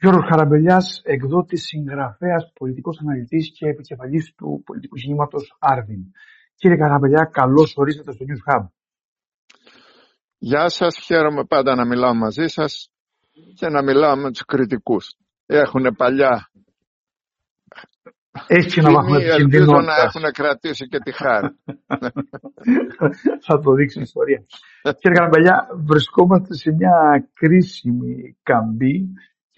Γιώργος Χαραμπελιάς, εκδότης, συγγραφέας, πολιτικός αναλυτής και επικεφαλής του πολιτικού κινήματος Άρδιν. Κύριε Χαραμπελιά, καλώς ορίσατε στο News Hub. Γεια σας, χαίρομαι πάντα να μιλάω μαζί σας και να μιλάω με τους κριτικούς. Έχουν παλιά έχει ένα βαθμό Ελπίζω να έχουν κρατήσει και τη χάρη. Θα το δείξει η ιστορία. Κύριε Καραμπελιά, βρισκόμαστε σε μια κρίσιμη καμπή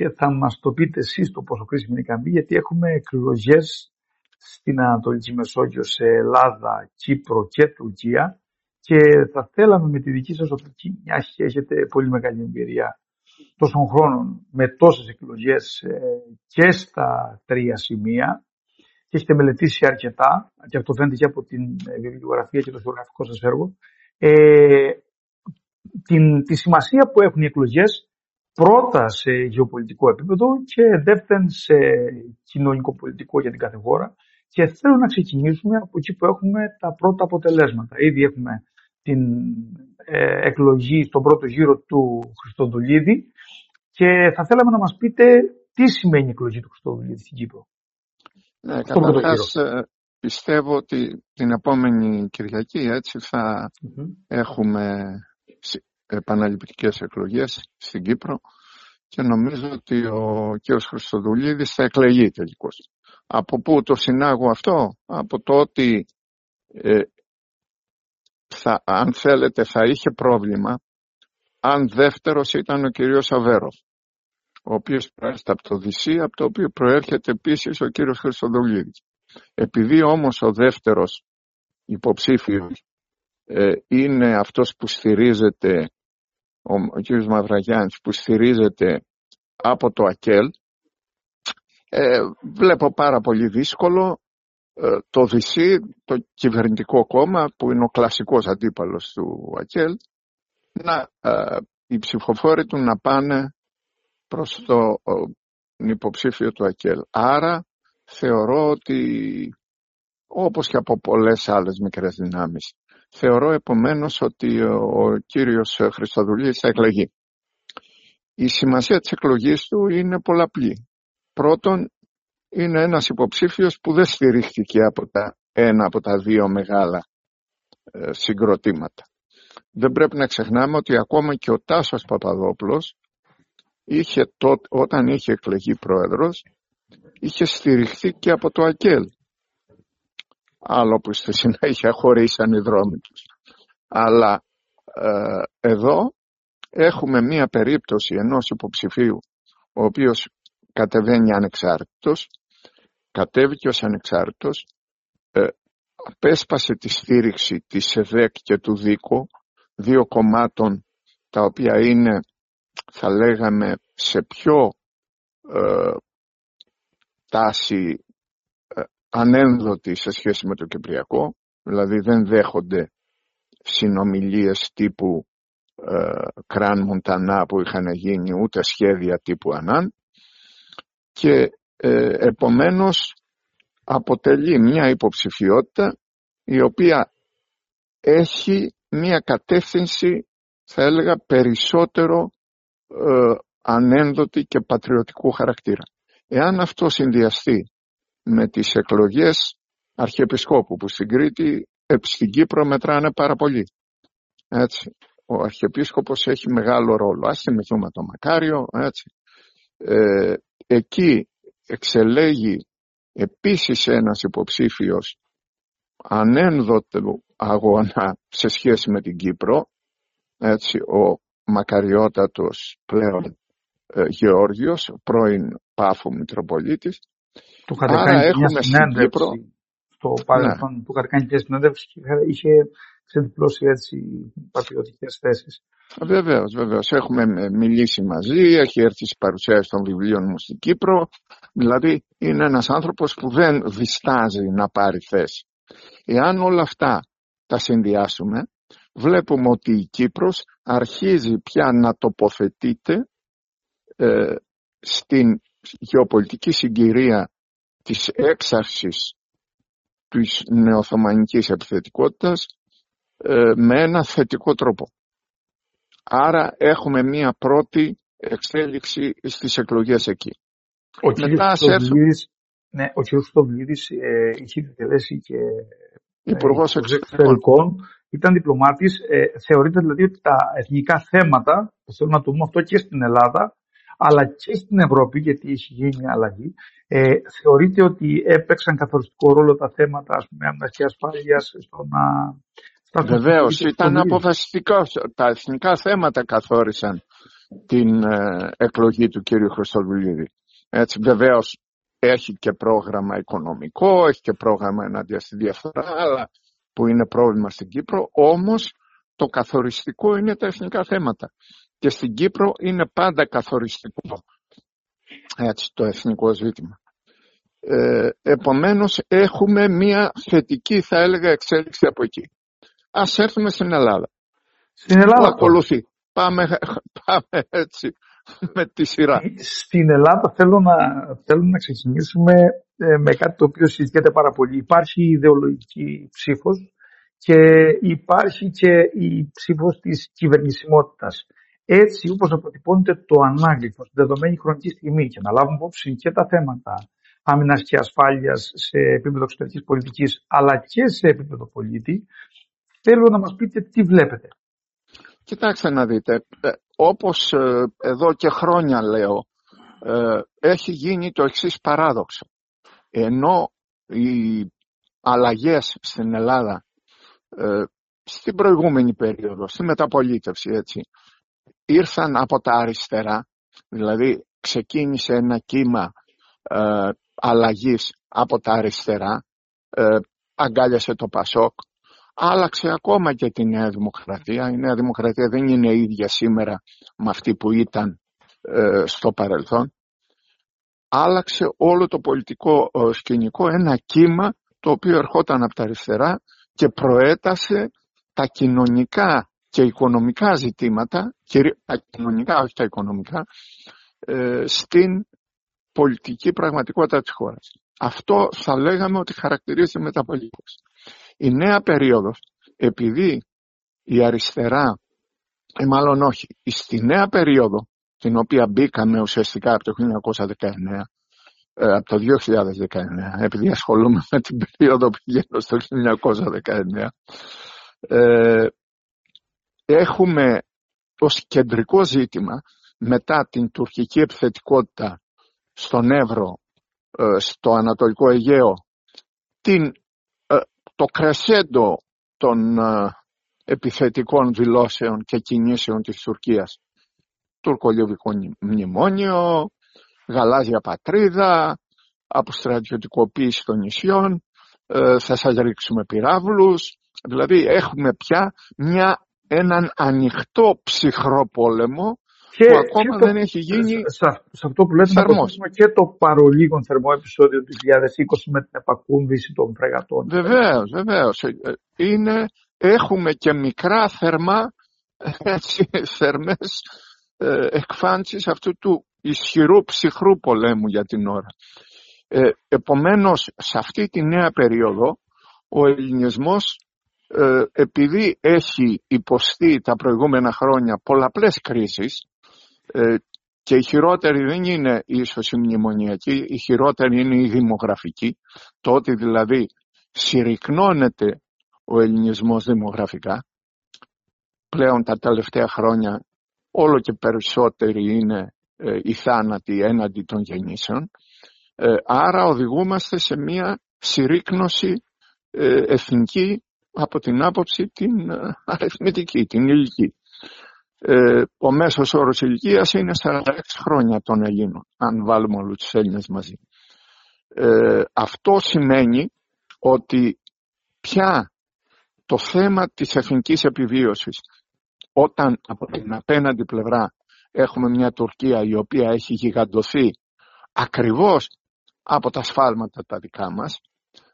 και θα μας το πείτε εσείς το πόσο κρίσιμη είναι η καμπή γιατί έχουμε εκλογές στην Ανατολική Μεσόγειος σε Ελλάδα, Κύπρο και Τουρκία. Και θα θέλαμε με τη δική σας οπτική, μια και έχετε πολύ μεγάλη εμπειρία τόσων χρόνων με τόσες εκλογές ε, και στα τρία σημεία και έχετε μελετήσει αρκετά και αυτό φαίνεται και από την ε, βιβλιογραφία και το historiογραφικό σας έργο. Ε, την, τη σημασία που έχουν οι εκλογές πρώτα σε γεωπολιτικό επίπεδο και δεύτερον σε κοινωνικό πολιτικό για την κάθε χώρα και θέλω να ξεκινήσουμε από εκεί που έχουμε τα πρώτα αποτελέσματα. Ήδη έχουμε την ε, εκλογή στον πρώτο γύρο του Χριστοδουλίδη και θα θέλαμε να μας πείτε τι σημαίνει η εκλογή του Χριστοδουλίδη στην Κύπρο. Ναι, καταρχάς ε, πιστεύω ότι την επόμενη Κυριακή έτσι θα έχουμε επαναληπτικές εκλογές στην Κύπρο και νομίζω ότι ο κ. Χριστοδουλίδης θα εκλεγεί τελικώς. Από πού το συνάγω αυτό, από το ότι ε, θα, αν θέλετε θα είχε πρόβλημα αν δεύτερος ήταν ο κύριος Αβέροφ ο οποίος προέρχεται από το Δυσί, από το οποίο προέρχεται επίσης ο κύριος Χριστοδουλίδης. Επειδή όμως ο δεύτερος υποψήφιος ε, είναι αυτός που στηρίζεται, ο, ο κύριος Μαυραγιάννης, που στηρίζεται από το ΑΚΕΛ, ε, βλέπω πάρα πολύ δύσκολο ε, το ΔΥΣΥ, το κυβερνητικό κόμμα που είναι ο κλασικός αντίπαλος του ΑΚΕΛ, να, ε, οι ψηφοφόροι του να πάνε προς το υποψήφιο του ΑΚΕΛ. Άρα θεωρώ ότι όπως και από πολλές άλλες μικρές δυνάμεις θεωρώ επομένως ότι ο κύριος Χριστοδουλής θα εκλεγεί. Η σημασία της εκλογής του είναι πολλαπλή. Πρώτον, είναι ένας υποψήφιος που δεν στηρίχθηκε από τα ένα από τα δύο μεγάλα ε, συγκροτήματα. Δεν πρέπει να ξεχνάμε ότι ακόμα και ο Τάσος Παπαδόπουλος είχε όταν είχε εκλεγεί πρόεδρος είχε στηριχθεί και από το ΑΚΕΛ. Άλλο που στη συνέχεια χωρίσαν οι δρόμοι τους. Αλλά ε, εδώ έχουμε μία περίπτωση ενός υποψηφίου ο οποίος κατεβαίνει ανεξάρτητος, κατέβηκε ως ανεξάρτητος, ε, απέσπασε τη στήριξη της ΕΔΕΚ και του ΔΙΚΟ, δύο κομμάτων τα οποία είναι θα λέγαμε σε πιο ε, τάση ε, ανένδοτη σε σχέση με το Κυπριακό, δηλαδή δεν δέχονται συνομιλίες τύπου ε, Κραν Μοντανά που είχαν γίνει ούτε σχέδια τύπου Ανάν και ε, επομένως αποτελεί μια υποψηφιότητα η οποία έχει μια κατεύθυνση θα έλεγα περισσότερο ε, ανένδοτη και πατριωτικού χαρακτήρα. Εάν αυτό συνδυαστεί με τις εκλογές Αρχιεπισκόπου που στην Κρήτη, ε, στην Κύπρο μετράνε πάρα πολύ. Έτσι. Ο Αρχιεπίσκοπος έχει μεγάλο ρόλο. Ας θυμηθούμε το Μακάριο. Έτσι. Ε, εκεί εξελέγει επίσης ένας υποψήφιος ανένδοτο αγώνα σε σχέση με την Κύπρο, έτσι, ο μακαριότατος πλέον ε, Γεώργιος, πρώην Πάφο Μητροπολίτης. Του είχατε κάνει έχουμε στην Κύπρο... Στο παρελθόν ναι. του είχατε κάνει και συνέντευξη και είχε ξεδιπλώσει έτσι πατριωτικές θέσεις. Βεβαίως, βεβαίως. Έχουμε μιλήσει μαζί, έχει έρθει στις παρουσιάσεις των βιβλίων μου στην Κύπρο. Δηλαδή είναι ένας άνθρωπος που δεν διστάζει να πάρει θέση. Εάν όλα αυτά τα συνδυάσουμε, βλέπουμε ότι η Κύπρος αρχίζει πια να τοποθετείται ε, στην γεωπολιτική συγκυρία της έξαρσης της νεοθωμανικής επιθετικότητας ε, με ένα θετικό τρόπο. Άρα έχουμε μία πρώτη εξέλιξη στις εκλογές εκεί. Ο Μετά κύριος ναι, ο κ. Χρυστοβλίδης ε, είχε επιτελέσει και ε, Υπουργός Εξωτερικών. Ήταν διπλωμάτης. Ε, θεωρείται δηλαδή ότι τα εθνικά θέματα, θέλω να το πούμε αυτό και στην Ελλάδα, αλλά και στην Ευρώπη, γιατί έχει γίνει μια αλλαγή, ε, θεωρείται ότι έπαιξαν καθοριστικό ρόλο τα θέματα ας πούμε, και ασφάλειας στο να... Βεβαίως, ήταν αποφασιστικό. Τα εθνικά θέματα καθόρισαν την ε, εκλογή του κύριου Χρυστοβουλίδη. Έτσι, βεβαίως έχει και πρόγραμμα οικονομικό, έχει και πρόγραμμα εναντίον στη διαφθορά, αλλά που είναι πρόβλημα στην Κύπρο, όμως το καθοριστικό είναι τα εθνικά θέματα. Και στην Κύπρο είναι πάντα καθοριστικό έτσι, το εθνικό ζήτημα. Ε, επομένως έχουμε μία θετική θα έλεγα εξέλιξη από εκεί. Ας έρθουμε στην Ελλάδα. Στην Ελλάδα. ακολουθεί. Πάμε, πάμε έτσι με τη σειρά. Στην Ελλάδα θέλω να, θέλω να ξεκινήσουμε ε, με κάτι το οποίο συζητιέται πάρα πολύ. Υπάρχει η ιδεολογική ψήφος και υπάρχει και η ψήφος της κυβερνησιμότητας. Έτσι όπως αποτυπώνεται το ανάγλυφος στη δεδομένη χρονική στιγμή και να λάβουμε υπόψη και τα θέματα άμυνας και ασφάλειας σε επίπεδο εξωτερικής πολιτικής αλλά και σε επίπεδο πολίτη, θέλω να μας πείτε τι βλέπετε. Κοιτάξτε να δείτε, ε, όπως ε, εδώ και χρόνια λέω, ε, έχει γίνει το εξής παράδοξο. Ενώ οι αλλαγές στην Ελλάδα στην προηγούμενη περίοδο, στη μεταπολίτευση έτσι, ήρθαν από τα αριστερά, δηλαδή ξεκίνησε ένα κύμα ε, αλλαγής από τα αριστερά, αγκάλιασε το Πασόκ, άλλαξε ακόμα και τη Νέα Δημοκρατία. Η Νέα Δημοκρατία δεν είναι ίδια σήμερα με αυτή που ήταν ε, στο παρελθόν. Άλλαξε όλο το πολιτικό ε, σκηνικό ένα κύμα το οποίο ερχόταν από τα αριστερά και προέτασε τα κοινωνικά και οικονομικά ζητήματα, τα κοινωνικά όχι τα οικονομικά, ε, στην πολιτική πραγματικότητα της χώρας. Αυτό θα λέγαμε ότι χαρακτηρίζει μεταπολίτευση. Η νέα περίοδος, επειδή η αριστερά, ή μάλλον όχι, στη νέα περίοδο, την οποία μπήκαμε ουσιαστικά από το 1919, ε, από το 2019, επειδή ασχολούμαι με την περίοδο που πηγαίνω στο 1919, ε, έχουμε ως κεντρικό ζήτημα μετά την τουρκική επιθετικότητα στον Εύρο, ε, στο Ανατολικό Αιγαίο, την το κρεσέντο των ε, επιθετικών δηλώσεων και κινήσεων της Τουρκίας. Τουρκολιβικό μνημόνιο, γαλάζια πατρίδα, αποστρατιωτικοποίηση των νησιών, ε, θα σας ρίξουμε πυράβλους. Δηλαδή έχουμε πια μια, έναν ανοιχτό ψυχρό πόλεμο και, που ακόμα δεν έχει γίνει σε, σε αυτό που λέτε να και το παρολίγων θερμό επεισόδιο του 2020 με την επακούμβηση των φρεγατών. Βεβαίως, βεβαίως. Ε, είναι, έχουμε και μικρά θερμά, έτσι, θερμές ε, εκφάνσεις αυτού του ισχυρού ψυχρού πολέμου για την ώρα. Ε, επομένως, σε αυτή τη νέα περίοδο, ο ελληνισμός ε, επειδή έχει υποστεί τα προηγούμενα χρόνια πολλαπλές κρίσεις ε, και η χειρότερη δεν είναι ίσως η μνημονιακή, η χειρότερη είναι η δημογραφική, το ότι δηλαδή συρρυκνώνεται ο ελληνισμός δημογραφικά. Πλέον τα τελευταία χρόνια όλο και περισσότεροι είναι ε, οι θάνατοι έναντι των γεννήσεων. Ε, άρα οδηγούμαστε σε μια συρρύκνωση εθνική από την άποψη την αριθμητική, την ηλική. Ε, ο μέσος όρος ηλικίας είναι 46 χρόνια των Ελλήνων, αν βάλουμε όλους τους Έλληνες μαζί. Ε, αυτό σημαίνει ότι πια το θέμα της εθνικής επιβίωσης, όταν από την απέναντι πλευρά έχουμε μια Τουρκία η οποία έχει γιγαντωθεί ακριβώς από τα σφάλματα τα δικά μας,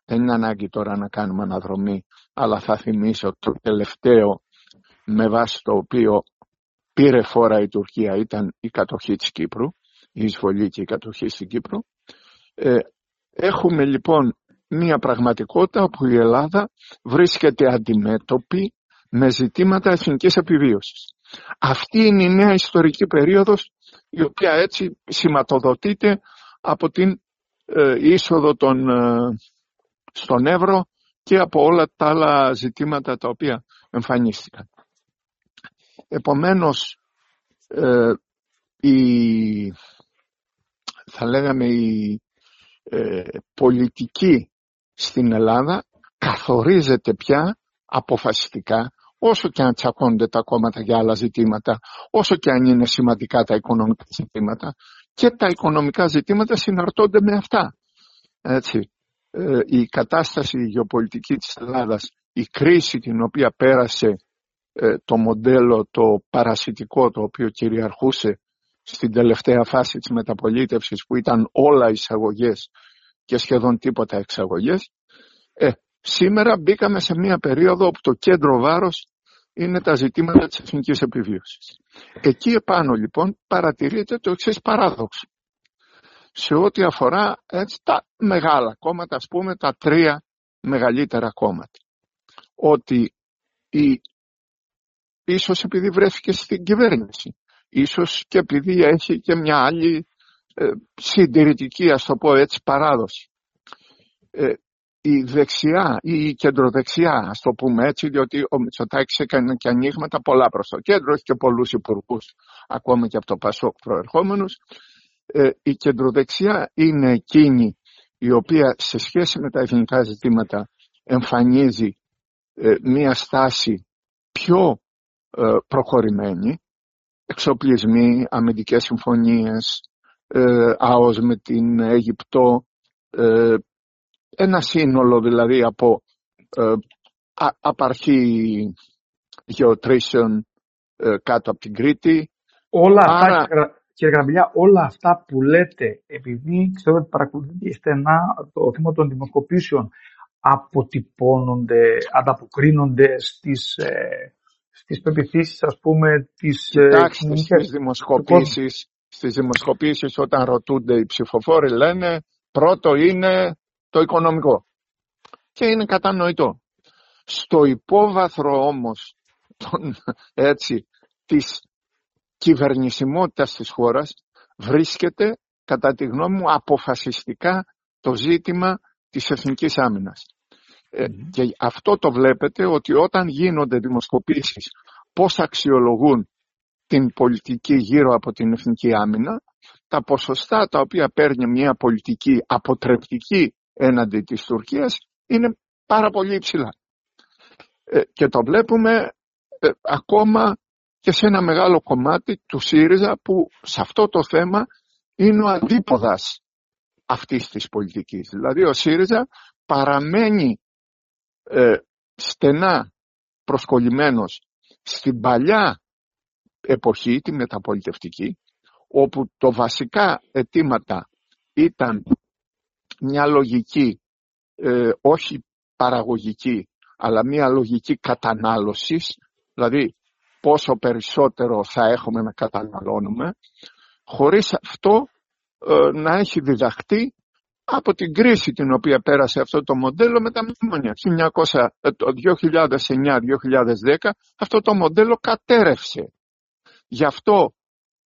δεν είναι ανάγκη τώρα να κάνουμε αναδρομή, αλλά θα θυμίσω το τελευταίο με βάση το οποίο πήρε φόρα η Τουρκία ήταν η κατοχή της Κύπρου, η εισβολή και η κατοχή στην Κύπρο. Ε, έχουμε λοιπόν μία πραγματικότητα όπου η Ελλάδα βρίσκεται αντιμέτωπη με ζητήματα εθνικής επιβίωσης. Αυτή είναι η νέα ιστορική περίοδος η οποία έτσι σηματοδοτείται από την ε, είσοδο των, ε, στον Εύρο και από όλα τα άλλα ζητήματα τα οποία εμφανίστηκαν. Επομένως, ε, η, θα λέγαμε η ε, πολιτική στην Ελλάδα καθορίζεται πια αποφασιστικά όσο και αν τσακώνται τα κόμματα για άλλα ζητήματα, όσο και αν είναι σημαντικά τα οικονομικά ζητήματα και τα οικονομικά ζητήματα συναρτώνται με αυτά. Έτσι. Ε, η κατάσταση η γεωπολιτική της Ελλάδας, η κρίση την οποία πέρασε ε, το μοντέλο το παρασιτικό το οποίο κυριαρχούσε στην τελευταία φάση της μεταπολίτευσης που ήταν όλα εισαγωγές και σχεδόν τίποτα εξαγωγές ε, σήμερα μπήκαμε σε μια περίοδο όπου το κέντρο βάρος είναι τα ζητήματα της εθνικής επιβίωσης. Εκεί επάνω λοιπόν παρατηρείται το εξής παράδοξο. Σε ό,τι αφορά έτσι, τα μεγάλα κόμματα, ας πούμε τα τρία μεγαλύτερα κόμματα. Ότι η, ίσως επειδή βρέθηκε στην κυβέρνηση, ίσως και επειδή έχει και μια άλλη ε, συντηρητική, ας το πω έτσι, παράδοση. Ε, η δεξιά ή η κεντροδεξιά, ας το πούμε έτσι, διότι ο Μητσοτάκης έκανε και ανοίγματα πολλά προς το κέντρο, έχει και πολλούς υπουργούς, ακόμα και από το Πασόκ προερχόμενους. Ε, η κεντροδεξιά είναι εκείνη η οποία σε σχέση με τα εθνικά ζητήματα εμφανίζει ε, μία στάση πιο ε, προχωρημένη, εξοπλισμοί, αμυντικές συμφωνίες, ε, ΑΟΣ με την Αίγυπτο, ε, ένα σύνολο δηλαδή από ε, απαρχή γεωτρήσεων ε, κάτω από την Κρήτη. Όλα αυτά, κύριε Γραμμιλιά, όλα αυτά που λέτε, επειδή ξέρω ότι παρακολουθείτε στενά το θέμα των δημοσκοπήσεων, αποτυπώνονται, ανταποκρίνονται στις, ε, στις πεπιθήσεις, ας πούμε, της ε, Κοιτάξτε, στις δημοσκοπήσεις, στις δημοσκοπήσεις όταν ρωτούνται οι ψηφοφόροι λένε πρώτο είναι το οικονομικό. Και είναι κατανοητό. Στο υπόβαθρο όμως των, έτσι, της κυβερνησιμότητας της χώρας βρίσκεται κατά τη γνώμη μου αποφασιστικά το ζήτημα της εθνικής άμυνας. Ε, και αυτό το βλέπετε ότι όταν γίνονται δημοσκοπήσεις πώς αξιολογούν την πολιτική γύρω από την εθνική άμυνα, τα ποσοστά τα οποία παίρνει μια πολιτική αποτρεπτική έναντι της Τουρκίας είναι πάρα πολύ υψηλά. Ε, και το βλέπουμε ε, ακόμα και σε ένα μεγάλο κομμάτι του ΣΥΡΙΖΑ που σε αυτό το θέμα είναι ο αντίποδας αυτής της πολιτικής. Δηλαδή ο ΣΥΡΙΖΑ παραμένει ε, στενά προσκολλημένος στην παλιά εποχή, τη μεταπολιτευτική, όπου το βασικά αιτήματα ήταν μια λογική ε, όχι παραγωγική αλλά μια λογική κατανάλωσης δηλαδή πόσο περισσότερο θα έχουμε να καταναλώνουμε χωρίς αυτό ε, να έχει διδαχτεί από την κρίση την οποία πέρασε αυτό το μοντέλο με τα μνημόνια. Ε, το 2009-2010 αυτό το μοντέλο κατέρευσε. Γι' αυτό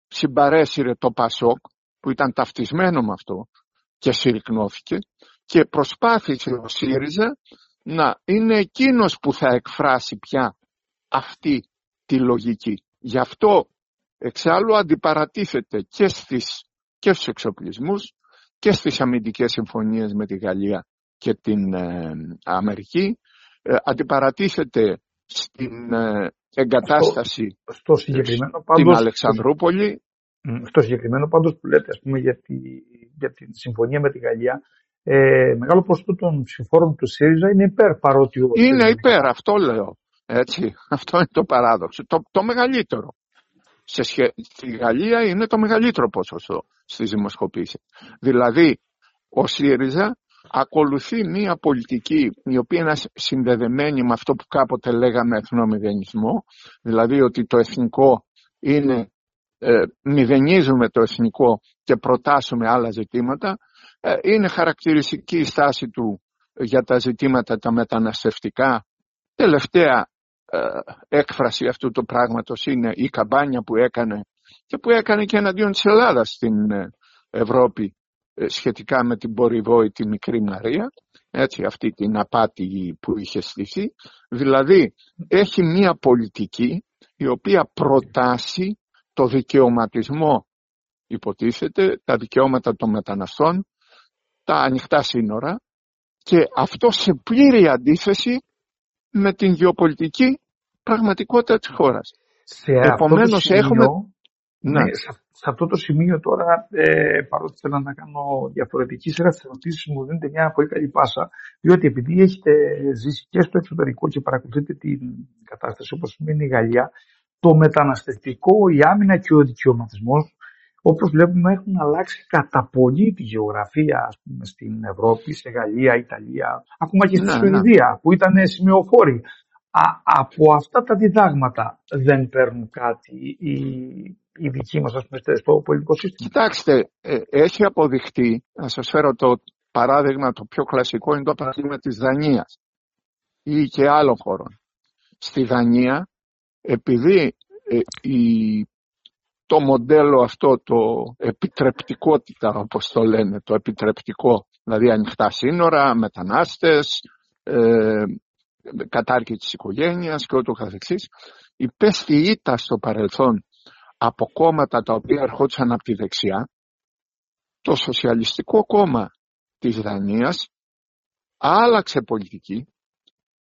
συμπαρέσυρε το ΠΑΣΟΚ που ήταν ταυτισμένο με αυτό και συρρυκνώθηκε και προσπάθησε ο ΣΥΡΙΖΑ να είναι εκείνος που θα εκφράσει πια αυτή τη λογική. Γι' αυτό εξάλλου αντιπαρατίθεται και, στις, και στους εξοπλισμούς και στις αμυντικές συμφωνίες με τη Γαλλία και την ε, Αμερική. Ε, αντιπαρατίθεται στην ε, εγκατάσταση στο, συγκεκριμένο, στην Αλεξανδρούπολη. Στο συγκεκριμένο πάντως που λέτε ας πούμε για τη για τη συμφωνία με τη Γαλλία, ε, μεγάλο ποσοστό των ψηφόρων του ΣΥΡΙΖΑ είναι υπέρ παρότι ο... Είναι υπέρ, αυτό λέω. Έτσι, αυτό είναι το παράδοξο. Το, το μεγαλύτερο. Σε σχέ... Στη Γαλλία είναι το μεγαλύτερο ποσοστό στις δημοσκοπήσεις. Δηλαδή, ο ΣΥΡΙΖΑ ακολουθεί μία πολιτική η οποία είναι συνδεδεμένη με αυτό που κάποτε λέγαμε εθνομηδενισμό, δηλαδή ότι το εθνικό είναι ε, μηδενίζουμε το εθνικό και προτάσουμε άλλα ζητήματα, ε, είναι χαρακτηριστική η στάση του για τα ζητήματα τα μεταναστευτικά. Τελευταία έκφραση αυτού του πράγματος είναι η καμπάνια που έκανε και που έκανε και εναντίον της Ελλάδας στην ε, Ευρώπη ε, σχετικά με την πορυβόητη μικρή Μαρία, έτσι αυτή την απάτη που είχε στηθεί. Δηλαδή έχει μία πολιτική η οποία προτάσει το δικαιωματισμό, υποτίθεται, τα δικαιώματα των μεταναστών, τα ανοιχτά σύνορα και αυτό σε πλήρη αντίθεση με την γεωπολιτική πραγματικότητα της χώρας. Σε Επομένως αυτό έχουμε... Ναι. ναι. σε, αυτό το σημείο τώρα, ε, παρότι θέλω να κάνω διαφορετική σειρά τη ερωτήσεις, μου δίνετε μια πολύ καλή πάσα, διότι επειδή έχετε ζήσει και στο εξωτερικό και παρακολουθείτε την κατάσταση όπως είναι η Γαλλία, το μεταναστευτικό, η άμυνα και ο δικαιωματισμός, όπως βλέπουμε, έχουν αλλάξει κατά πολύ τη γεωγραφία ας πούμε, στην Ευρώπη, σε Γαλλία, Ιταλία, ακόμα και στη ναι, Σουηδία, ναι. που ήταν σημειοφόροι. Α, από αυτά τα διδάγματα δεν παίρνουν κάτι οι, οι δικοί μας ας πούμε, στο πολιτικό σύστημα; Κοιτάξτε, ε, έχει αποδειχτεί, να σας φέρω το παράδειγμα το πιο κλασικό, είναι το παράδειγμα της Δανίας ή και άλλων χωρών. Στη Δανία, επειδή ε, η, το μοντέλο αυτό, το επιτρεπτικότητα όπως το λένε, το επιτρεπτικό, δηλαδή ανοιχτά σύνορα, μετανάστες, ε, κατάρκεια της οικογένειας και ούτω καθεξής, υπέστη ήττα στο παρελθόν από κόμματα τα οποία ερχόντουσαν από τη δεξιά, το Σοσιαλιστικό Κόμμα της Δανίας άλλαξε πολιτική,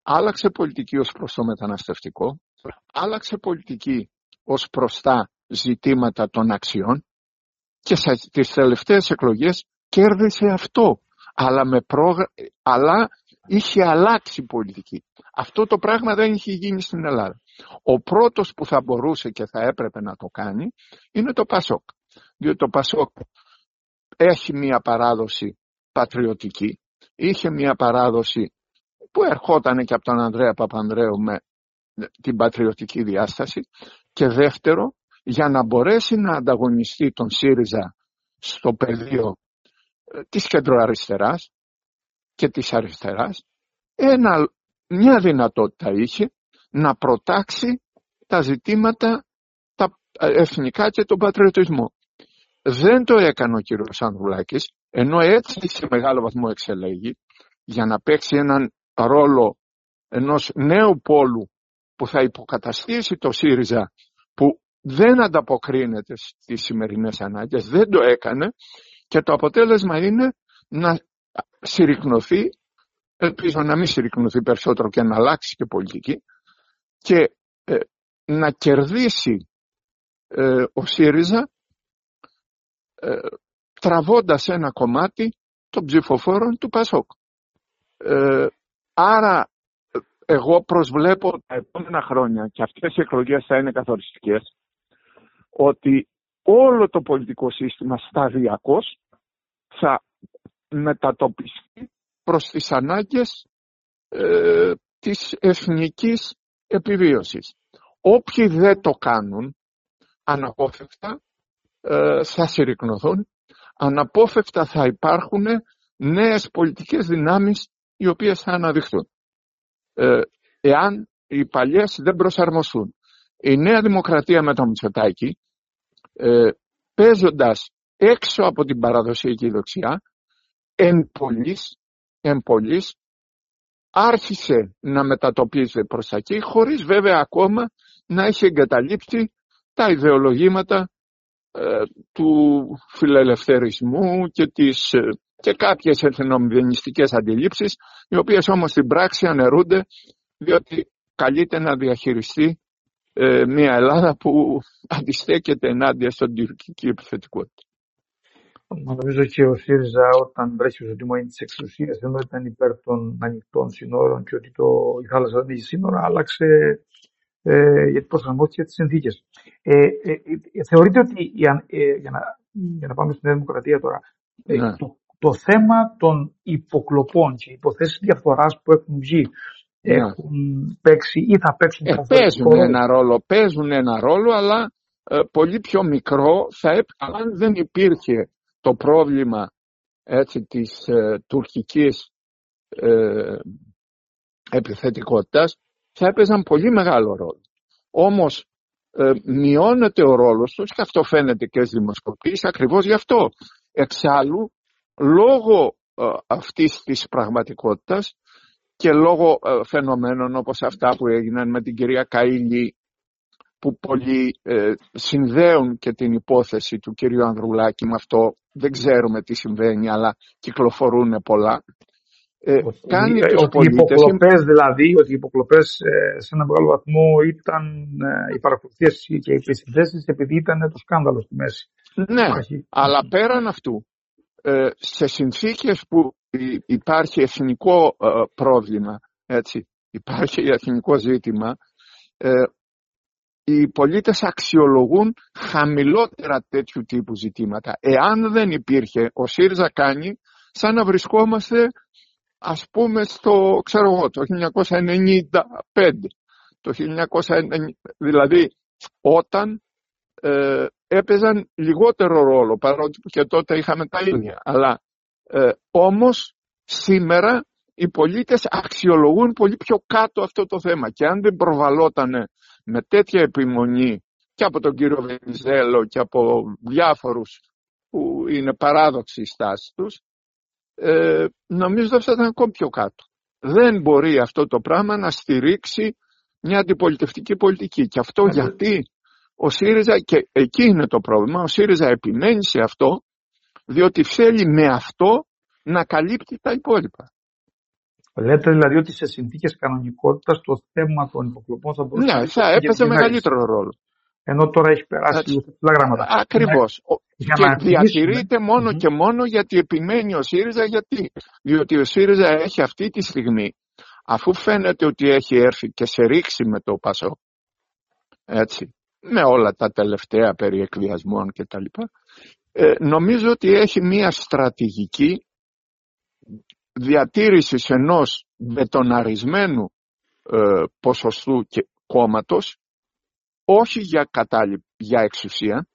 άλλαξε πολιτική ως προς το μεταναστευτικό, άλλαξε πολιτική ως προς τα ζητήματα των αξιών και στις τελευταίες εκλογές κέρδισε αυτό, αλλά, με αλλά είχε αλλάξει η πολιτική. Αυτό το πράγμα δεν είχε γίνει στην Ελλάδα. Ο πρώτος που θα μπορούσε και θα έπρεπε να το κάνει είναι το Πασόκ. Διότι το Πασόκ έχει μία παράδοση πατριωτική, είχε μία παράδοση που ερχόταν και από τον Ανδρέα Παπανδρέου με την πατριωτική διάσταση και δεύτερο για να μπορέσει να ανταγωνιστεί τον ΣΥΡΙΖΑ στο πεδίο ε, της κεντροαριστεράς και της αριστεράς ένα, μια δυνατότητα είχε να προτάξει τα ζητήματα τα εθνικά και τον πατριωτισμό. Δεν το έκανε ο κύριος Ανδρουλάκης, ενώ έτσι σε μεγάλο βαθμό εξελέγει, για να παίξει έναν ρόλο ενός νέου πόλου που θα υποκαταστήσει το ΣΥΡΙΖΑ που δεν ανταποκρίνεται στις σημερινές ανάγκες, δεν το έκανε και το αποτέλεσμα είναι να συρρυκνωθεί, ελπίζω να μην συρρυκνωθεί περισσότερο και να αλλάξει και πολιτική και ε, να κερδίσει ε, ο ΣΥΡΙΖΑ ε, τραβώντας ένα κομμάτι των ψηφοφόρων του ΠΑΣΟΚ. Ε, άρα εγώ προσβλέπω τα επόμενα χρόνια και αυτές οι εκλογές θα είναι καθοριστικές ότι όλο το πολιτικό σύστημα σταδιακώς θα μετατοπιστεί προς τις ανάγκες ε, της εθνικής επιβίωσης. Όποιοι δεν το κάνουν, αναπόφευκτα ε, θα συρρυκνωθούν, αναπόφευκτα θα υπάρχουν νέες πολιτικές δυνάμεις οι οποίες θα αναδειχθούν. Ε, εάν οι παλιές δεν προσαρμοστούν. Η Νέα Δημοκρατία με το Μητσοτάκη, ε, παίζοντας έξω από την παραδοσιακή δοξιά, εν πολλής, άρχισε να μετατοπίζεται προς τα εκεί, χωρίς βέβαια ακόμα να έχει εγκαταλείψει τα ιδεολογήματα ε, του φιλελευθερισμού και, τις, ε, και κάποιες εθνομηδενιστικές αντιλήψεις, οι οποίες όμως στην πράξη αναιρούνται, διότι καλείται να διαχειριστεί ε, μια Ελλάδα που αντιστέκεται ενάντια στον τουρκική επιθετικότητα. Νομίζω και ο ΣΥΡΙΖΑ όταν βρέθηκε στο τιμόνι της εξουσίας, ενώ ήταν υπέρ των ανοιχτών συνόρων και ότι το, η θάλασσα δεν έχει σύνορα, άλλαξε ε, γιατί προσαρμόστηκε τις συνθήκες. Ε, ε, ε, θεωρείτε ότι, ε, για, να, για να πάμε στην Δημοκρατία τώρα, ε, ναι. το, το θέμα των υποκλοπών και υποθέσεις διαφθοράς που έχουν βγει ναι. έχουν παίξει ή θα παίξουν ε, παίζουν ένα ρόλο, παίζουν ένα ρόλο, αλλά πολύ πιο μικρό θα αν δεν υπήρχε το πρόβλημα έτσι, της ε, τουρκικής ε, επιθετικότητας θα έπαιζαν πολύ μεγάλο ρόλο. Όμως ε, μειώνεται ο ρόλος τους και αυτό φαίνεται και στις δημοσκοπήσεις ακριβώς γι' αυτό. Εξάλλου, λόγω ε, αυτής της πραγματικότητας και λόγω ε, φαινομένων όπως αυτά που έγιναν με την κυρία Καΐλη που πολλοί ε, συνδέουν και την υπόθεση του κυρίου Ανδρουλάκη με αυτό. Δεν ξέρουμε τι συμβαίνει, αλλά κυκλοφορούν πολλά. Ε, ότι, κάνει τους ότι πολίτες... οι υποκλοπές δηλαδή, ότι οι υποκλοπές ε, σε ένα μεγάλο βαθμό ήταν ε, οι παρακολουθίες και οι επισυνδέσεις επειδή ήταν το σκάνδαλο στη μέση. Ναι, αλλά πέραν αυτού, ε, σε συνθήκες που υπάρχει εθνικό ε, πρόβλημα, έτσι, υπάρχει εθνικό ζήτημα, ε, οι πολίτες αξιολογούν χαμηλότερα τέτοιου τύπου ζητήματα. Εάν δεν υπήρχε, ο ΣΥΡΙΖΑ κάνει σαν να βρισκόμαστε ας πούμε στο, ξέρω εγώ, το 1995. Το 1990, δηλαδή όταν ε, έπαιζαν λιγότερο ρόλο, παρότι και τότε είχαμε τα ίδια. Αλλά ε, όμως σήμερα οι πολίτες αξιολογούν πολύ πιο κάτω αυτό το θέμα και αν δεν προβαλόταν με τέτοια επιμονή και από τον κύριο Βενιζέλο και από διάφορους που είναι παράδοξοι η στάση τους, ε, νομίζω ότι θα ήταν ακόμη πιο κάτω. Δεν μπορεί αυτό το πράγμα να στηρίξει μια αντιπολιτευτική πολιτική. Και αυτό γιατί ο ΣΥΡΙΖΑ, και εκεί είναι το πρόβλημα, ο ΣΥΡΙΖΑ επιμένει σε αυτό, διότι θέλει με αυτό να καλύπτει τα υπόλοιπα. Λέτε δηλαδή ότι σε συνθήκες κανονικότητας το θέμα των υποκλοπών θα μπορούσε ναι, θα έπαιζε μεγαλύτερο ρόλο. Ενώ τώρα έχει περάσει λίγο τα γράμματα. Ακριβώς. Και διατηρείται μόνο και μόνο γιατί επιμένει ο ΣΥΡΙΖΑ. Γιατί; Διότι ο ΣΥΡΙΖΑ έχει αυτή τη στιγμή, αφού φαίνεται ότι έχει έρθει και σε ρίξει με το ΠΑΣΟ, έτσι, με όλα τα τελευταία περί εκβιασμών κτλ. Ε, νομίζω ότι έχει μία στρατηγική διατήρησης ενός μπετοναρισμένου ε, ποσοστού και κόμματος όχι για, κατάλη, για εξουσία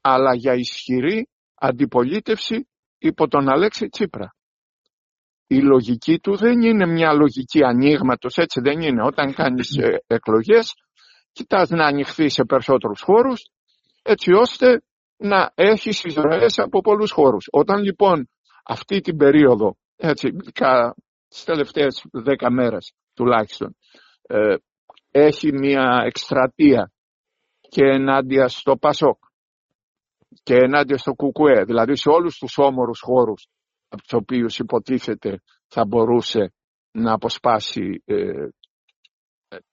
αλλά για ισχυρή αντιπολίτευση υπό τον Αλέξη Τσίπρα. Η λογική του δεν είναι μια λογική ανοίγματος, έτσι δεν είναι. Όταν κάνεις ε, εκλογές, κοιτάς να ανοιχθεί σε περισσότερους χώρους, έτσι ώστε να έχεις εισρωές από πολλούς χώρους. Όταν λοιπόν αυτή την περίοδο έτσι, τις τελευταίες δέκα μέρες τουλάχιστον, ε, έχει μια εκστρατεία και ενάντια στο Πασόκ και ενάντια στο Κουκουέ, δηλαδή σε όλους τους όμορους χώρους από τους οποίους υποτίθεται θα μπορούσε να αποσπάσει ε, ε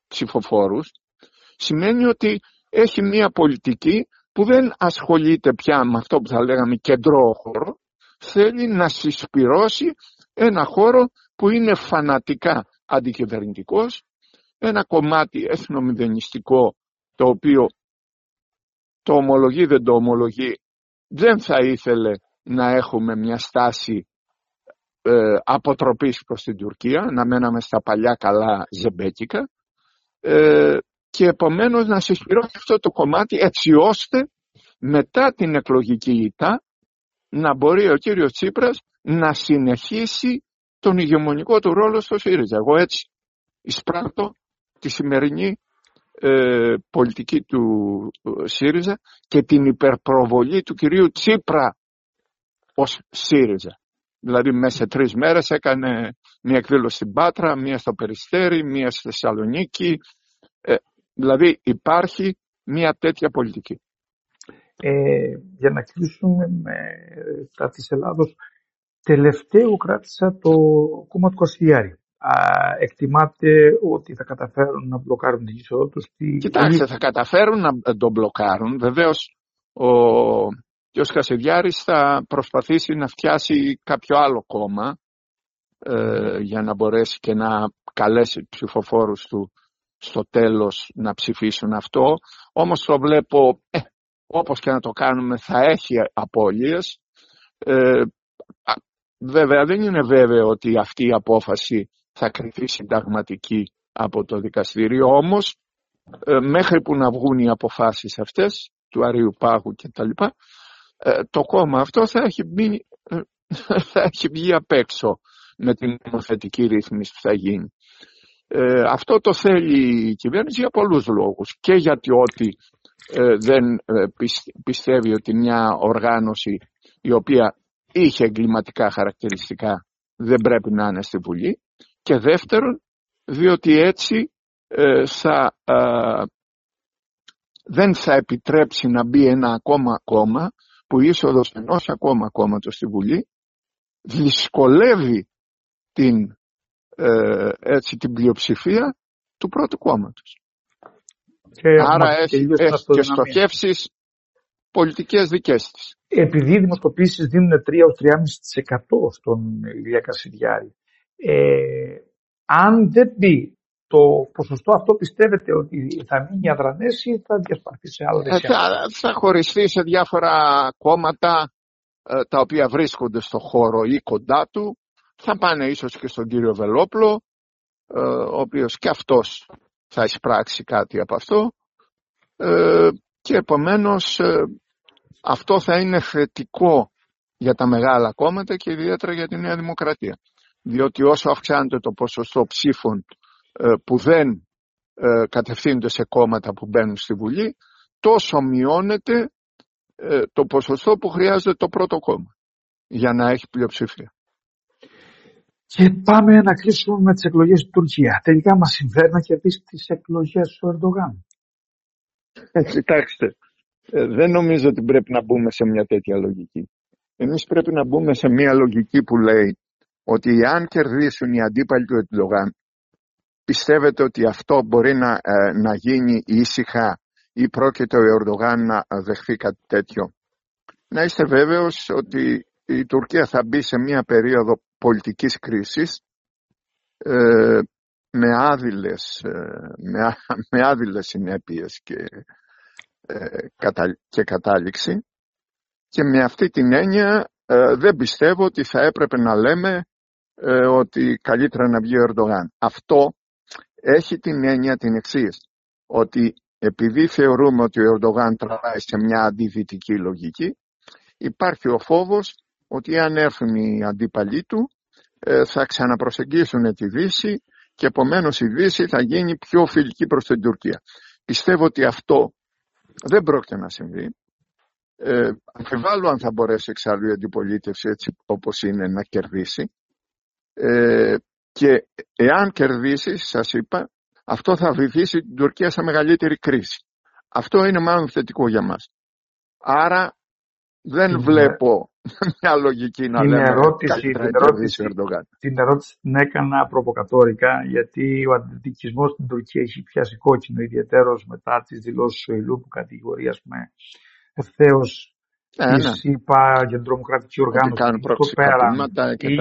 ψηφοφόρους, σημαίνει ότι έχει μια πολιτική που δεν ασχολείται πια με αυτό που θα λέγαμε κεντρό χώρο, θέλει να συσπυρώσει ένα χώρο που είναι φανατικά αντικυβερνητικός, ένα κομμάτι εθνομηδενιστικό το οποίο το ομολογεί δεν το ομολογεί, δεν θα ήθελε να έχουμε μια στάση ε, αποτροπής προς την Τουρκία, να μέναμε στα παλιά καλά ζεμπέκικα ε, και επομένως να συσπηρώσει αυτό το κομμάτι έτσι ώστε μετά την εκλογική ήττα να μπορεί ο κύριος Τσίπρας να συνεχίσει τον ηγεμονικό του ρόλο στο ΣΥΡΙΖΑ. Εγώ έτσι εισπράττω τη σημερινή ε, πολιτική του ε, ΣΥΡΙΖΑ και την υπερπροβολή του κυρίου Τσίπρα ως ΣΥΡΙΖΑ. Δηλαδή μέσα σε τρεις μέρες έκανε μια εκδήλωση στην Πάτρα, μια στο Περιστέρι, μια στη Θεσσαλονίκη. Ε, δηλαδή υπάρχει μια τέτοια πολιτική. Ε, για να κλείσουμε με τα της Ελλάδος, τελευταίο κράτησα το κόμμα του Κασιλιάρη εκτιμάτε ότι θα καταφέρουν να μπλοκάρουν την είσοδο τους. Κοιτάξτε, θα καταφέρουν να τον μπλοκάρουν. Βεβαίως, ο κ. Κασιδιάρης θα προσπαθήσει να φτιάσει κάποιο άλλο κόμμα ε, για να μπορέσει και να καλέσει ψηφοφόρους του στο τέλος να ψηφίσουν αυτό. Όμως το βλέπω, ε, όπως και να το κάνουμε, θα έχει απώλειες. Ε, βέβαια δεν είναι βέβαιο ότι αυτή η απόφαση θα κριθεί συνταγματική από το δικαστήριο. Όμως ε, μέχρι που να βγουν οι αποφάσεις αυτές του Αρίου Πάγου και τα λοιπά, ε, το κόμμα αυτό θα έχει, μπει, θα έχει βγει απ' έξω με την νομοθετική ρύθμιση που θα γίνει. Ε, αυτό το θέλει η κυβέρνηση για πολλούς λόγους και γιατί ότι ε, δεν ε, πιστεύει ότι μια οργάνωση η οποία είχε εγκληματικά χαρακτηριστικά δεν πρέπει να είναι στη Βουλή και δεύτερον διότι έτσι θα, δεν θα επιτρέψει να μπει ένα ακόμα κόμμα που η είσοδος ενός ακόμα κόμματος στη Βουλή δυσκολεύει την, ε, έτσι, την πλειοψηφία του πρώτου κόμματος. Και Άρα έχει, και, έχει και στοχεύσεις πολιτικές δικές της. Επειδή οι δημοσκοπήσεις δίνουν 3-3,5% στον Ηλία Κασιδιάρη, ε, αν δεν μπει το ποσοστό αυτό πιστεύετε ότι θα μείνει αδρανές ή θα διασπαρθεί σε άλλο δεξιά. Θα, θα χωριστεί σε διάφορα κόμματα ε, τα οποία βρίσκονται στο χώρο ή κοντά του. Θα πάνε ίσως και στον κύριο Βελόπλο, ε, ο οποίος και αυτός θα εισπράξει κάτι από αυτό. Ε, και επομένως αυτό θα είναι θετικό για τα μεγάλα κόμματα και ιδιαίτερα για τη Νέα Δημοκρατία. Διότι όσο αυξάνεται το ποσοστό ψήφων ε, που δεν ε, κατευθύνονται σε κόμματα που μπαίνουν στη Βουλή, τόσο μειώνεται ε, το ποσοστό που χρειάζεται το πρώτο κόμμα για να έχει πλειοψηφία. Και πάμε να κλείσουμε με τις εκλογές στην Τουρκία. Τελικά μας συμφέρει να κερδίσει τις εκλογές του Ερντογάν. Κοιτάξτε, δεν νομίζω ότι πρέπει να μπούμε σε μια τέτοια λογική. Εμείς πρέπει να μπούμε σε μια λογική που λέει ότι αν κερδίσουν οι αντίπαλοι του Ερντογάν Πιστεύετε ότι αυτό μπορεί να, ε, να γίνει ήσυχα ή πρόκειται ο Ερντογάν να δεχθεί κάτι τέτοιο; Να είστε βέβαιος ότι η Τουρκία θα μπει σε μια περίοδο πολιτικής κρίσης ε, με, άδειλες, ε, με, με άδειλες συνέπειες και, ε, και κατάληξη και με αυτή την έννοια δεν πιστεύω ότι θα έπρεπε να λέμε ότι καλύτερα να βγει ο Ερντογάν. Αυτό έχει την έννοια την εξής ότι επειδή θεωρούμε ότι ο Ερντογάν τραβάει σε μια αντιδυτική λογική, υπάρχει ο φόβος ότι αν έρθουν οι αντίπαλοι του ε, θα ξαναπροσεγγίσουν τη Δύση και επομένως η Δύση θα γίνει πιο φιλική προς την Τουρκία. Πιστεύω ότι αυτό δεν πρόκειται να συμβεί. Ε, αμφιβάλλω αν θα μπορέσει εξάλλου η αντιπολίτευση έτσι όπως είναι να κερδίσει. Ε, και εάν κερδίσει, σας είπα, αυτό θα βοηθήσει την Τουρκία σε μεγαλύτερη κρίση. Αυτό είναι μάλλον θετικό για μας. Άρα δεν βλέπω μια λογική να την λέμε ερώτηση, την ερώτηση, Ερντογάν. Την ερώτηση την έκανα προβοκατόρικα γιατί ο αντιδικισμός στην Τουρκία έχει πιάσει κόκκινο ιδιαίτερος μετά τις δηλώσεις του Ελού που κατηγορεί με ευθέως ναι, ναι. είπα για την τρομοκρατική οργάνωση το πέρα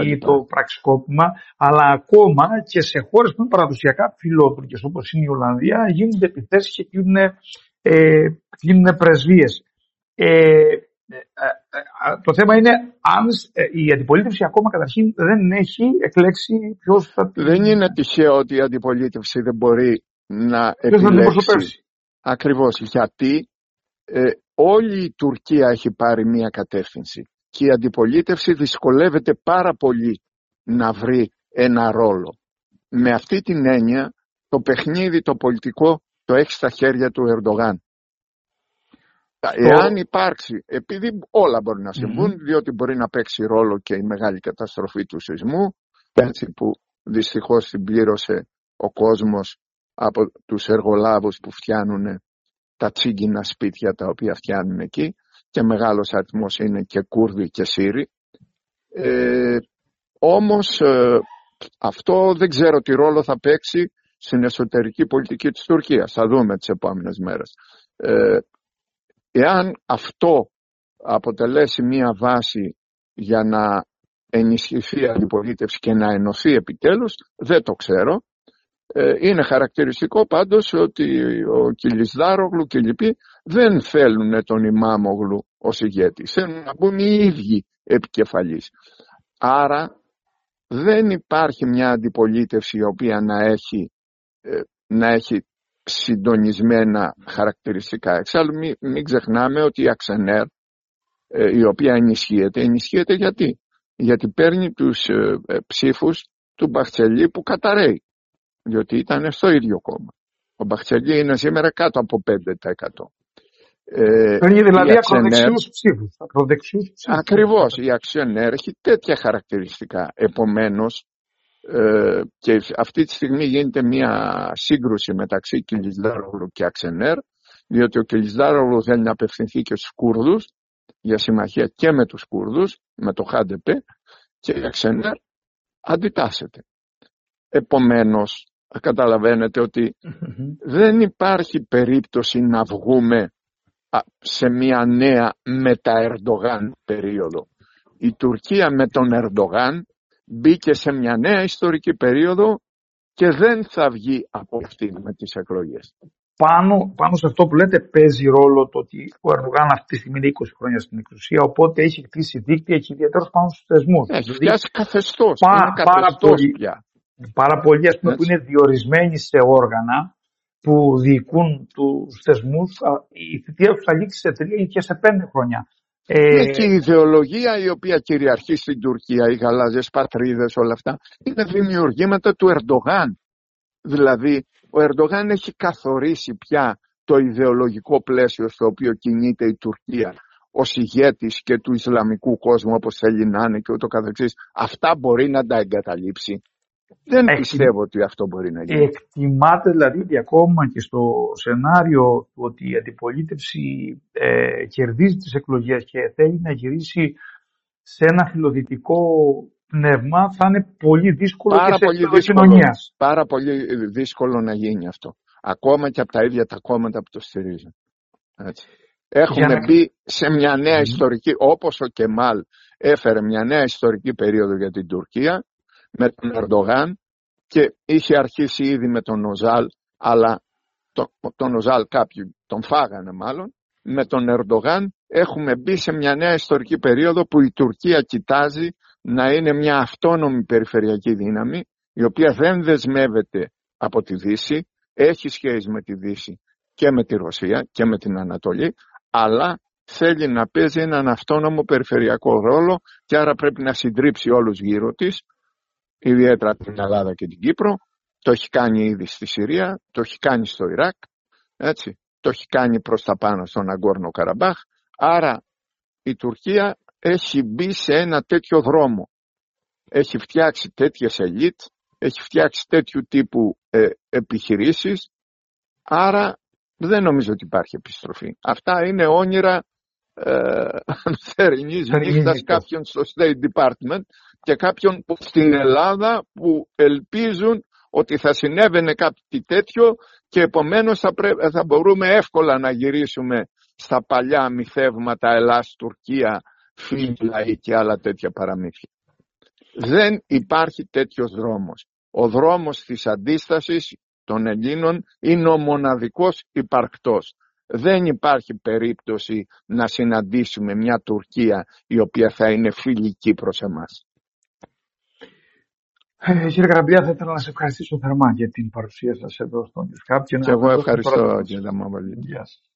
ή το πραξικόπημα, αλλά ακόμα και σε χώρες που είναι παραδοσιακά φιλότουρκες όπως είναι η Ολλανδία γίνονται επιθέσεις και γίνουν, ε, γίνουν πρεσβείες. Ε, ε, ε, το θέμα είναι αν η αντιπολίτευση ακόμα καταρχήν δεν έχει εκλέξει ποιος θα... Δεν είναι τυχαίο ότι η αντιπολίτευση δεν μπορεί να επιλέξει. Ακριβώς γιατί ε, όλη η Τουρκία έχει πάρει μία κατεύθυνση και η αντιπολίτευση δυσκολεύεται πάρα πολύ να βρει ένα ρόλο. Με αυτή την έννοια το παιχνίδι το πολιτικό το έχει στα χέρια του Ερντογάν. Εάν υπάρξει, επειδή όλα μπορεί να συμβουν διότι μπορεί να παίξει ρόλο και η μεγάλη καταστροφή του σεισμού, έτσι που δυστυχώς την πλήρωσε ο κόσμος από τους εργολάβους που φτιάνουν τα τσίγκινα σπίτια τα οποία φτιάνουν εκεί και μεγάλος αριθμός είναι και Κούρδοι και Σύριοι. Ε, όμως ε, αυτό δεν ξέρω τι ρόλο θα παίξει στην εσωτερική πολιτική της Τουρκίας. Θα δούμε τις επόμενες μέρες. Ε, εάν αυτό αποτελέσει μία βάση για να ενισχυθεί η αντιπολίτευση και να ενωθεί επιτέλους, δεν το ξέρω. Ε, είναι χαρακτηριστικό πάντως ότι ο Κιλισδάρογλου και οι λοιποί δεν θέλουν τον Ιμάμογλου ως ηγέτης. Θέλουν να μπουν οι ίδιοι επικεφαλής. Άρα δεν υπάρχει μια αντιπολίτευση η οποία να έχει, ε, να έχει συντονισμένα χαρακτηριστικά. Εξάλλου μην, μην ξεχνάμε ότι η Αξενέρ ε, η οποία ενισχύεται, ενισχύεται γιατί; Γιατί παίρνει τους ψήφους του Μπαχτσελή που καταραίει διότι ήταν στο ίδιο κόμμα. Ο Μπαχτσελή είναι σήμερα κάτω από 5%. Ε, δηλαδή ακροδεξιούς ψήφους. Ακροδεξιούς ψήφους. Ακριβώς. Η Αξιονέρ έχει τέτοια χαρακτηριστικά. Επομένως, ε, και αυτή τη στιγμή γίνεται μια σύγκρουση μεταξύ Κιλιζδάρογλου και Αξενέρ, διότι ο Κιλιζδάρογλου θέλει να απευθυνθεί και στους Κούρδους, για συμμαχία και με τους Κούρδους, με το ΧΑΝΤΕΠΕ, και η Αξενέρ αντιτάσσεται. Επομένως, καταλαβαίνετε δεν υπάρχει περίπτωση να βγούμε σε μια νέα μετα-Ερντογάν περίοδο. Η Τουρκία με τον Ερντογάν μπήκε σε μια νέα ιστορική περίοδο και δεν θα βγει από αυτή με τις εκλογές. Πάνω, πάνω σε αυτό που λέτε παίζει ρόλο το ότι ο Ερντογάν αυτή τη στιγμή είναι 20 χρόνια στην εξουσία οπότε έχει χτίσει δίκτυα και ιδιαίτερα πάνω στους θεσμούς. Έχει δηλαδή, φτιάσει καθεστώς. Πά, καθεστώς πάρα πολύ, πια. Πάρα πολλοί ας πούμε, που είναι διορισμένοι σε όργανα που διοικούν τους θεσμούς, η θητεία τους θα λήξει σε τρία ή και σε πέντε χρόνια. Ε... Και η ιδεολογία η οποία κυριαρχεί στην Τουρκία, οι γαλάζιες πατρίδες, όλα αυτά, είναι δημιουργήματα του Ερντογάν. Δηλαδή, ο Ερντογάν έχει καθορίσει πια το ιδεολογικό πλαίσιο στο οποίο κινείται η Τουρκία ως ηγέτης και του Ισλαμικού κόσμου όπως θέλει να είναι και ούτω καθεξής. Αυτά μπορεί να τα εγκαταλείψει δεν πιστεύω ότι αυτό μπορεί να γίνει. Εκτιμάται δηλαδή ότι ακόμα και στο σενάριο του ότι η αντιπολίτευση ε, κερδίζει τις εκλογές και θέλει να γυρίσει σε ένα φιλοδυτικό πνεύμα θα είναι πολύ δύσκολο πάρα και πολύ σε δύσκολο, Πάρα πολύ δύσκολο να γίνει αυτό. Ακόμα και από τα ίδια τα κόμματα που το στηρίζουν. Έτσι. Έχουμε να... μπει σε μια νέα ιστορική, όπως ο Κεμάλ έφερε μια νέα ιστορική περίοδο για την Τουρκία, με τον Ερντογάν και είχε αρχίσει ήδη με τον Οζάλ, αλλά τον, τον Οζάλ κάποιοι τον φάγανε μάλλον. Με τον Ερντογάν έχουμε μπει σε μια νέα ιστορική περίοδο που η Τουρκία κοιτάζει να είναι μια αυτόνομη περιφερειακή δύναμη η οποία δεν δεσμεύεται από τη Δύση, έχει σχέση με τη Δύση και με τη Ρωσία και με την Ανατολή, αλλά θέλει να παίζει έναν αυτόνομο περιφερειακό ρόλο και άρα πρέπει να συντρίψει όλους γύρω της ιδιαίτερα την Ελλάδα και την Κύπρο, το έχει κάνει ήδη στη Συρία, το έχει κάνει στο Ιράκ, έτσι, το έχει κάνει προς τα πάνω στον Αγκόρνο Καραμπάχ, άρα η Τουρκία έχει μπει σε ένα τέτοιο δρόμο. Έχει φτιάξει τέτοιες ελίτ, έχει φτιάξει τέτοιου τύπου ε, επιχειρήσεις, άρα δεν νομίζω ότι υπάρχει επιστροφή. Αυτά είναι όνειρα ε, θερινής νύχτας κάποιον στο State Department και κάποιον που στην Ελλάδα που ελπίζουν ότι θα συνέβαινε κάτι τέτοιο και επομένως θα, θα μπορούμε εύκολα να γυρίσουμε στα παλιά μυθεύματα Ελλάς-Τουρκία, Φίλα και άλλα τέτοια παραμύθια. Δεν υπάρχει τέτοιος δρόμος. Ο δρόμος της αντίστασης των Ελλήνων είναι ο μοναδικός υπαρκτός δεν υπάρχει περίπτωση να συναντήσουμε μια Τουρκία η οποία θα είναι φιλική προς εμάς. Ε, κύριε Καραμπιά, θα ήθελα να σε ευχαριστήσω θερμά για την παρουσία σας εδώ στο News Και, εγώ ευχαριστώ κύριε Δαμόβαλη. Γεια σας.